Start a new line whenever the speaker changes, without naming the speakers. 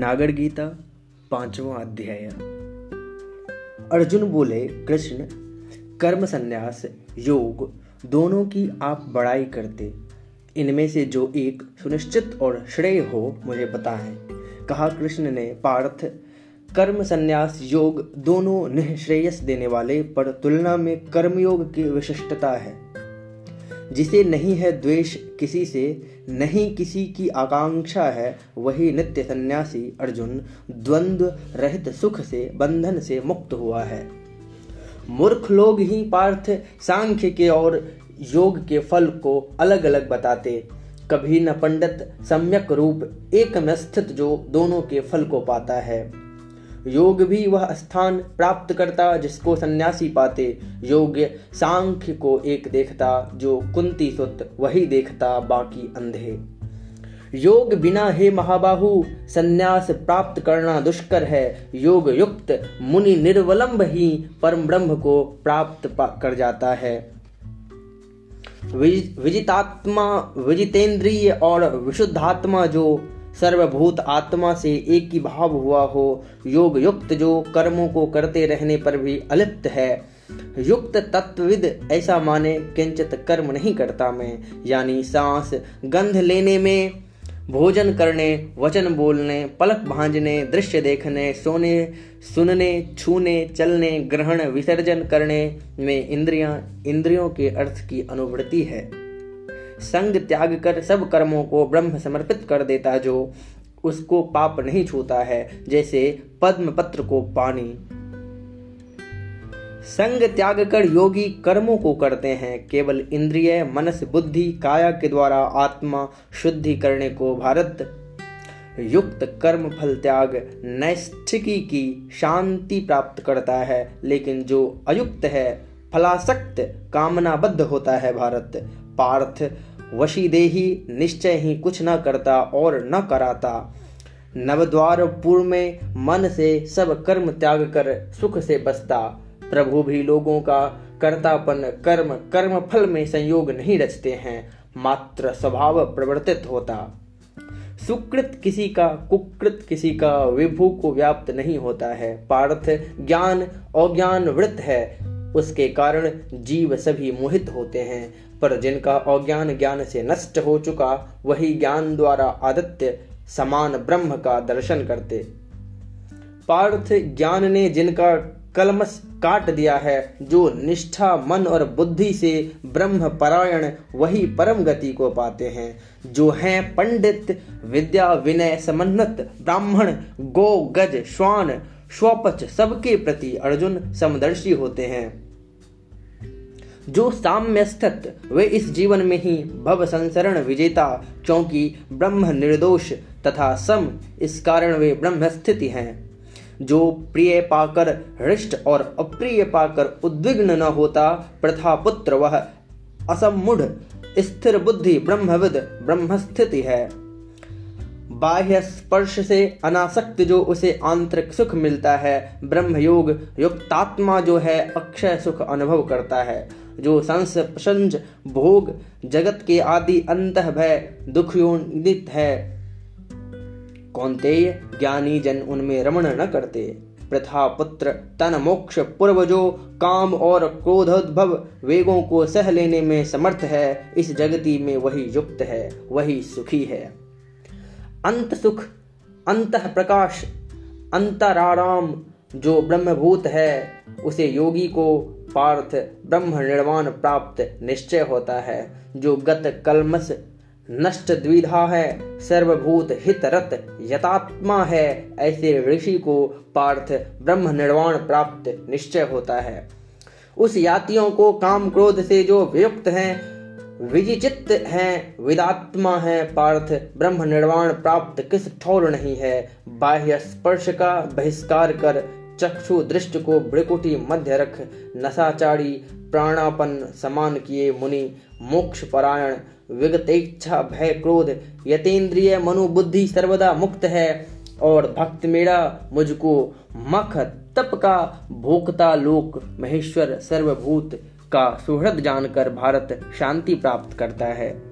नागर गीता, पांचवा अध्याय। अर्जुन बोले, कृष्ण, कर्म संन्यास, योग, दोनों की आप बड़ाई करते। इनमें से जो एक सुनिश्चित और श्रेय हो, मुझे बताएँ कहा कृष्ण ने पार्थ, कर्म संन्यास, योग दोनों निःश्रेयस देने वाले, पर तुलना में कर्मयोग की विशिष्टता है। जिसे नहीं है द्वेष किसी से, नहीं किसी की आकांक्षा है, वही नित्य सन्यासी अर्जुन द्वंद्व रहित सुख से, बंधन से मुक्त हुआ है। मूर्ख लोग ही पार्थ सांख्य के और योग के फल को अलग अलग बताते। कभी न पंडित, सम्यक रूप एक में स्थित जो दोनों के फल को पाता है। योग भी वह स्थान प्राप्त करता जिसको सन्यासी पाते। योग्य सांख्य को एक देखता, जो कुंती सुत वही देखता बाकी अंधे। योग बिना हे महाबाहु, सन्यास प्राप्त करना दुष्कर है। योग युक्त, मुनि निर्वलंब ही परम ब्रह्म को प्राप्त कर जाता है। विजितात्मा, विजितेंद्रिय और विशुद्धात्मा जो सर्वभूत आत्मा से एक ही भाव हुआ हो योग युक्त जो कर्मों को करते रहने पर भी अलिप्त है। युक्त तत्वविद ऐसा माने, किंचित कर्म नहीं करता मैं। यानी सांस, गंध लेने में, भोजन करने, वचन बोलने, पलक भांजने, दृश्य देखने, सोने, सुनने, छूने, चलने, ग्रहण, विसर्जन करने में इंद्रियाँ, इंद्रियों के अर्थ की अनुवृत्ति है। संग त्याग कर सब कर्मों को ब्रह्म समर्पित कर देता जो उसको पाप नहीं छूता है, जैसे पद्म पत्र को पानी। संग त्याग कर योगी कर्मों को करते हैं, केवल इंद्रिय, मनस, बुद्धि, काया के द्वारा आत्मा शुद्धि करने को भारत। युक्त कर्म फल त्याग नैष्ठिकी की शांति प्राप्त करता है, लेकिन जो अयुक्त है, फलासक्त, कामनाबद्ध होता है भारत। पार्थ, वशीदेही निश्चय ही कुछ न करता और न कराता। नवद्वारपुर में मन से सब कर्म त्याग कर सुख से बसता। प्रभु भी लोगों का कर्तापन, कर्म कर्म फल में संयोग नहीं रचते हैं, मात्र स्वभाव प्रवर्तित होता। सुकृत किसी का, कुकृत किसी का विभू को व्याप्त नहीं होता है। पार्थ ज्ञान, अज्ञान वृत्त है। उसके कारण जीव सभी मोहित होते हैं, पर जिनका अज्ञान ज्ञान से नष्ट हो चुका, वही ज्ञान द्वारा आदित्य समान ब्रह्म का दर्शन करते। पार्थ ज्ञान ने जिनका कलमस काट दिया है, जो निष्ठा, मन और बुद्धि से ब्रह्म परायण, वही परम गति को पाते हैं। जो हैं पंडित, विद्या विनय समन्नत ब्राह्मण, गो गज श्वान स्वपच सबके प्रति अर्जुन समदर्शी होते हैं। जो साम्य स्थित वे इस जीवन में ही भव संसरण विजेता, क्योंकि ब्रह्म निर्दोष तथा सम, इस कारण वे ब्रह्म स्थिति हैं। जो प्रिय पाकर हृष्ट और अप्रिय पाकर उद्विग्न न होता प्रथा पुत्र वह असमुढ़ स्थिर बुद्धि ब्रह्मविद ब्रह्मस्थिति है। बाह्य स्पर्श से अनासक्त जो उसे आंतरिक सुख मिलता है ब्रह्म योग युक्तात्मा जो है, अक्षय सुख अनुभव करता है। जो संस भोग, जगत के आदि अंत भय दुखयोदित है। कौनतेय ज्ञानी जन उनमें रमण न करते। प्रथा पुत्र तन मोक्ष पूर्व जो काम और क्रोधोद्भव वेगों को सह लेने में समर्थ है। इस जगती में वही युक्त है, वही सुखी है। अंत सुख अंत प्रकाश अंतराराम जो ब्रह्मभूत है, उसे योगी को पार्थ ब्रह्म निर्वाण प्राप्त निश्चय होता है, जो गत कलमस नष्ट द्विधा है, सर्वभूत हित रत यतात्मा है, ऐसे ऋषि को पार्थ ब्रह्म निर्वाण प्राप्त निश्चय होता है। उस यातियों को काम क्रोध से जो वियुक्त हैं विजिचित हैं, विदात्मा है, पार्थ, ब्रह्म निर्वाण प्राप्त किस ठौर नहीं है? बाह्य स्पर्श का बहिष्कार कर चक्षु दृष्ट को ब्रिकुटी मध्य रख नशाचारी प्राणापन समान किए मुनि, मोक्ष परायण, विगतेच्छा भय क्रोध यतेंद्रिय मनुबुद्धि सर्वदा मुक्त है, और भक्त मेरा मुझको मख तप का भोक्ता लोक, महेश्वर सर्वभूत का सुहृद जानकर भारत शांति प्राप्त करता है।